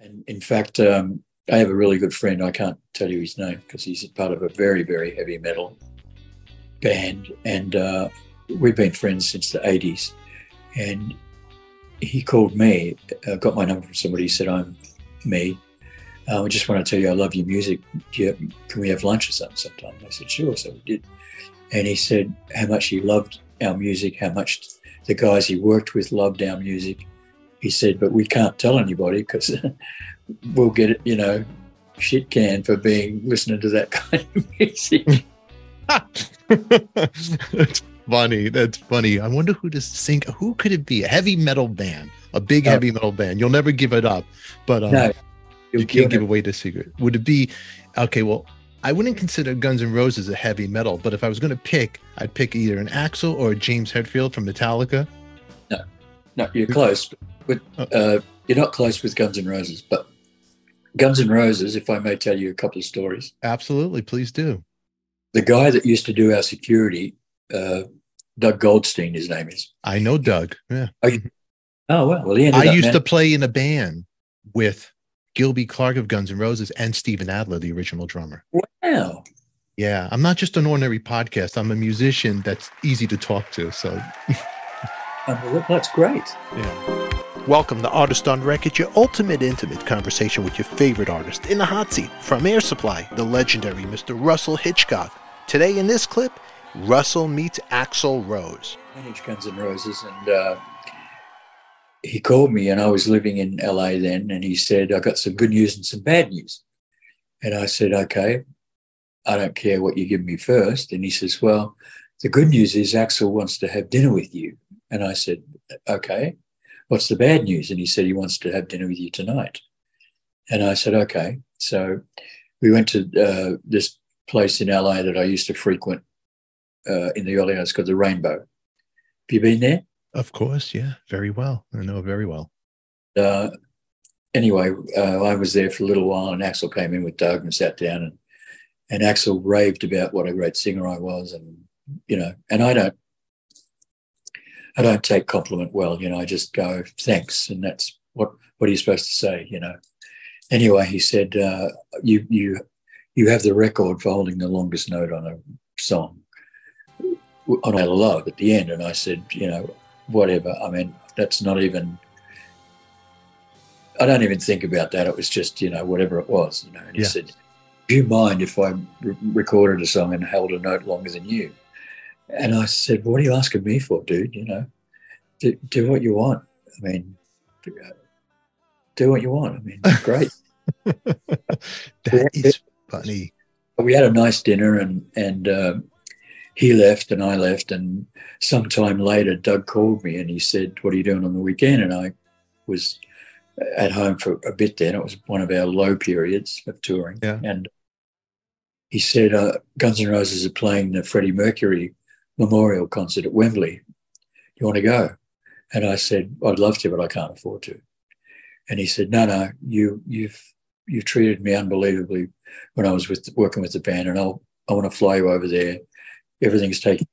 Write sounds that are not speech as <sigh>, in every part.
And in fact, um, I have a really good friend. I can't tell you his name because he's part of a very, very heavy metal band. And uh, we've been friends since the 80s. And he called me, uh, got my number from somebody, He said, I'm me. Uh, I just want to tell you I love your music. You, can we have lunch or something sometime? I said, sure. So we did. And he said how much he loved our music, how much the guys he worked with loved our music. He said, but we can't tell anybody because <laughs> we'll get it, you know, shit can for being listening to that <laughs> kind of music. That's funny. That's funny. I wonder who to sing. Who could it be? A heavy metal band, a big heavy metal band. You'll never give it up, but um, no, you can't give away the secret. Would it be okay? Well, I wouldn't consider Guns N' Roses a heavy metal, but if I was going to pick, I'd pick either an Axl or a James Hetfield from Metallica. No, no, you're close, but uh, you're not close with Guns N' Roses. But Guns N' Roses, if I may tell you a couple of stories, Absolutely, please do. the guy that used to do our security, uh, Doug Goldstein, his name is. I know Doug. Yeah, Oh well, well he ended I used man- to play in a band with Gilby Clarke of Guns N' Roses and Steven Adler, the original drummer. Wow, Yeah, I'm not just an ordinary podcast. I'm a musician that's easy to talk to. So, <laughs> well, that's great. yeah. Welcome to Artist on Record, your ultimate intimate conversation with your favorite artist in the hot seat from Air Supply, the legendary Mr. Russell Hitchcock. Today in this clip, Russell meets Axl Rose. managed Guns N' Roses, and uh, he called me, and I was living in LA then, and he said, "I got some good news and some bad news," and I said, "Okay, I don't care what you give me first. And he says, "Well, the good news is Axl wants to have dinner with you," and I said, "Okay, what's the bad news?" And he said he wants to have dinner with you tonight, and I said, "Okay." So we went to uh, this place in LA that I used to frequent uh, in the early days called the Rainbow. Have you been there? Of course. Yeah. Very well. I know very well. Uh, anyway, uh, I was there for a little while, and Axl came in with Doug and sat down, and and Axl raved about what a great singer I was, and you know, and I don't, I don't take compliment well, you know, I just go thanks, and that's what what are you supposed to say, you know? Anyway, he said, uh, you you you have the record for holding the longest note on a song on a love at the end, and I said, you know, whatever. I mean, that's not even. I don't even think about that. It was just, you know, whatever it was, you know. And he Yeah. said, "Do you mind if I re- recorded a song and held a note longer than you?" And I said, "What are you asking me for, dude? You know, do, do what you want. I mean, do what you want. I mean, <laughs> great." That is funny. we had a nice dinner and and um, he left and I left and sometime later Doug called me and he said what are you doing on the weekend and I was at home for a bit then it was one of our low periods of touring Yeah. and he said uh, Guns N' Roses are playing the Freddie Mercury memorial concert at Wembley. You want to go? And I said I'd love to but I can't afford to. And he said no no you you've you've treated me unbelievably when I was with working with the band, and I'll I want to fly you over there. Everything's taken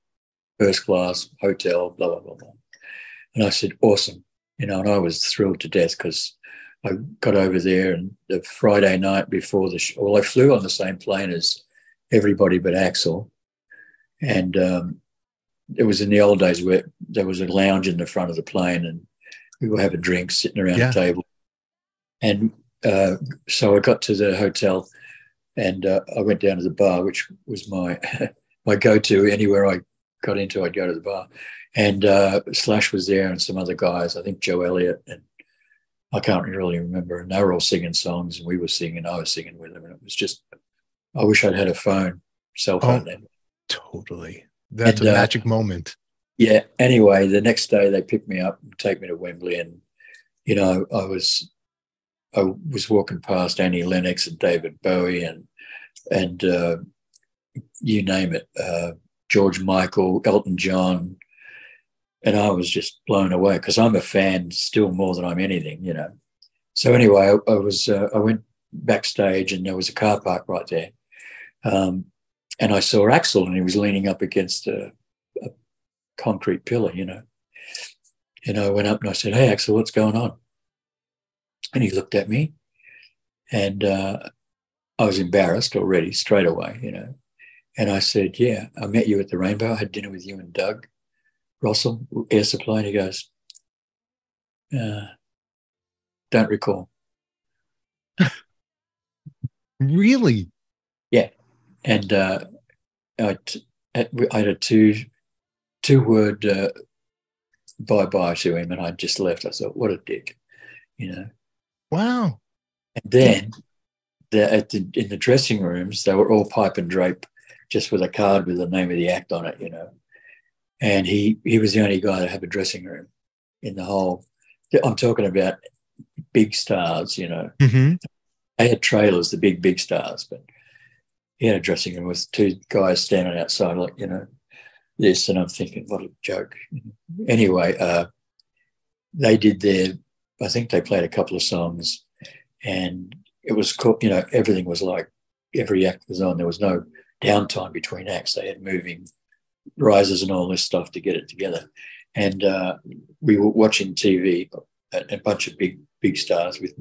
first class hotel, blah blah blah blah. And I said, awesome, you know, and I was thrilled to death because I got over there and the Friday night before the show, well, I flew on the same plane as everybody but Axl, and um, it was in the old days where there was a lounge in the front of the plane and we were having drinks sitting around Yeah. the table. And uh, so I got to the hotel and uh, I went down to the bar, which was my <laughs> my go-to. Anywhere I got into, I'd go to the bar. And uh, Slash was there and some other guys. I think Joe Elliott and I can't really remember. And they were all singing songs, and we were singing. I was singing with them, and it was just. I wish I'd had a phone, cell phone Oh. then. Totally. That's And, a uh, magic moment. Yeah. Anyway, the next day they picked me up and take me to Wembley, and you know I was I was walking past Annie Lennox and David Bowie and and uh, you name it, uh, George Michael, Elton John, and I was just blown away because I'm a fan still more than I'm anything, you know. So anyway, I, I was uh, I went backstage and there was a car park right there, um, and I saw Axl and he was leaning up against a, a concrete pillar, you know. And I went up and I said, "Hey, Axl, what's going on?" And he looked at me And uh, I was embarrassed already straight away, you know. And I said, Yeah, I met you at the Rainbow. I had dinner with you and Doug Russell, Air Supply. And he goes, uh, Don't recall. <laughs> really? And uh, I, I had a two two word uh, bye bye to him, and I just left. I thought, what a dick, you know. Wow. And then the, at the, in the dressing rooms, they were all pipe and drape, just with a card with the name of the act on it, you know. And he he was the only guy to have a dressing room in the whole. I'm talking about big stars, you know. Mm-hmm. They had trailers, the big big stars, but had a dressing room with two guys standing outside, like you know, this, and I'm thinking, what a joke. Anyway, uh, they did their. I think they played a couple of songs, and it was cool. You know, everything was like every act was on. There was no downtime between acts. They had moving rises and all this stuff to get it together. And uh, we were watching TV, a, a bunch of big big stars with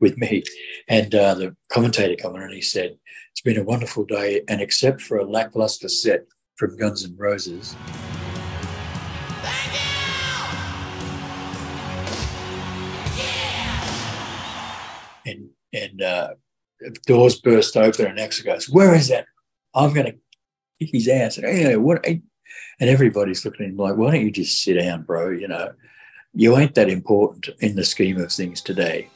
with me. And uh, the commentator came on and he said, It's been a wonderful day. And except for a lackluster set from Guns N' Roses, and and uh, doors burst open and Axl goes, Where is that? I'm going to kick his ass. And, hey, what? And everybody's looking at him like, Why don't you just sit down, bro? You know, you ain't that important in the scheme of things today.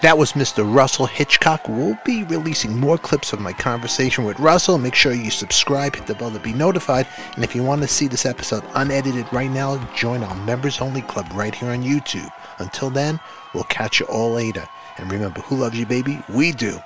That was Mr. Russell Hitchcock. We'll be releasing more clips of my conversation with Russell. Make sure you subscribe, hit the bell to be notified. And if you want to see this episode unedited right now, join our members only club right here on YouTube. Until then, we'll catch you all later. And remember, who loves you, baby? We do.